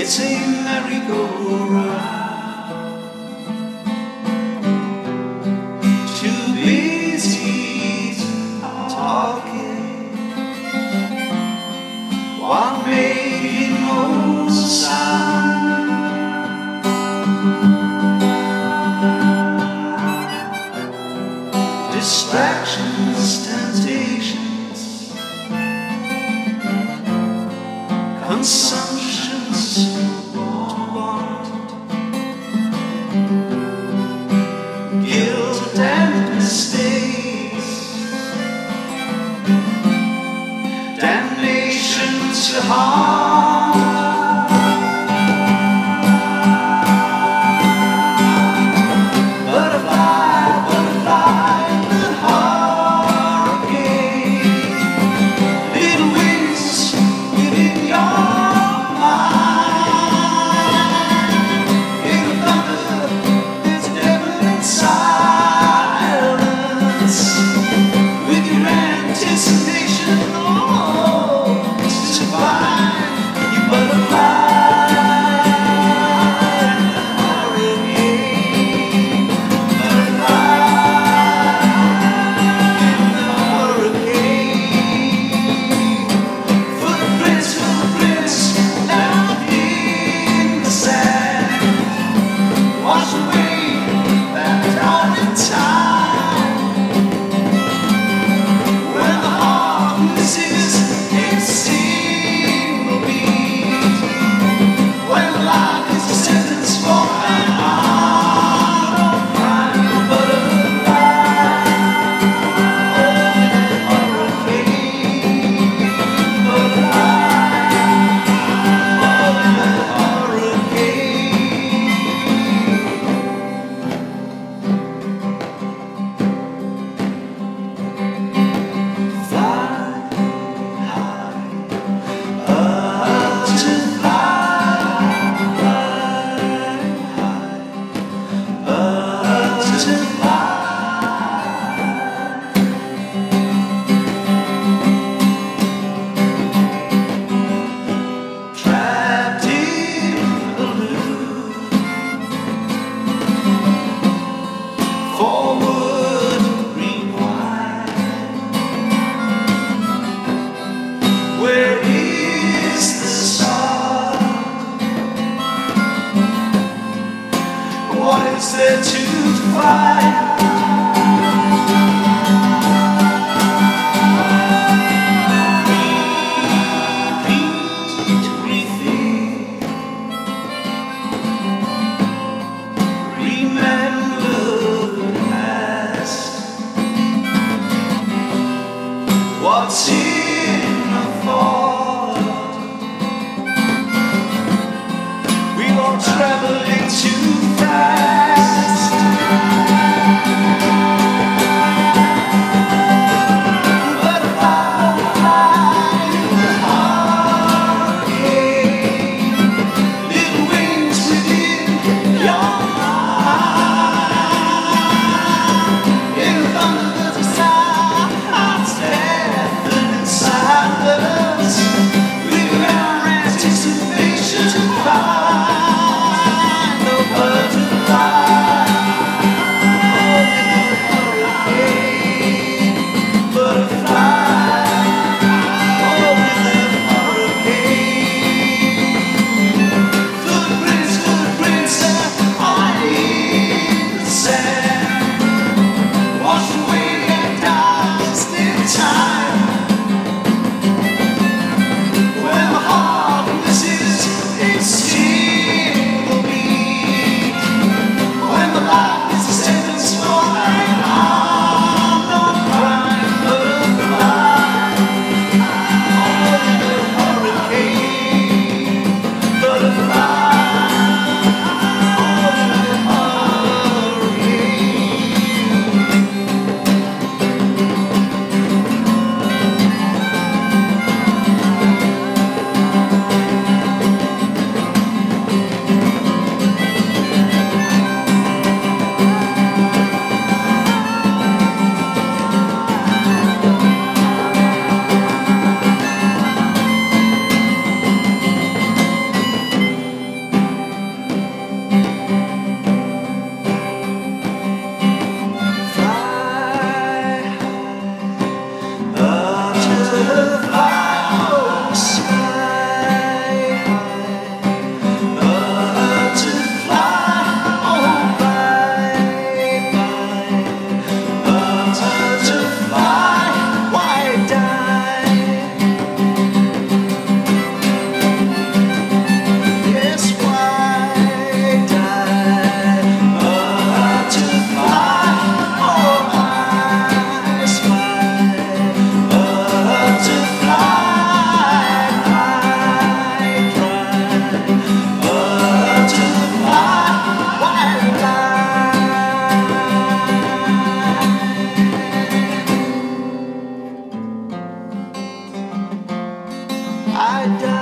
It's a merry-go-round. Too busy talking while making no sound. Distractions, temptations, consumption. guilt and mistake. Find? Silence. I die.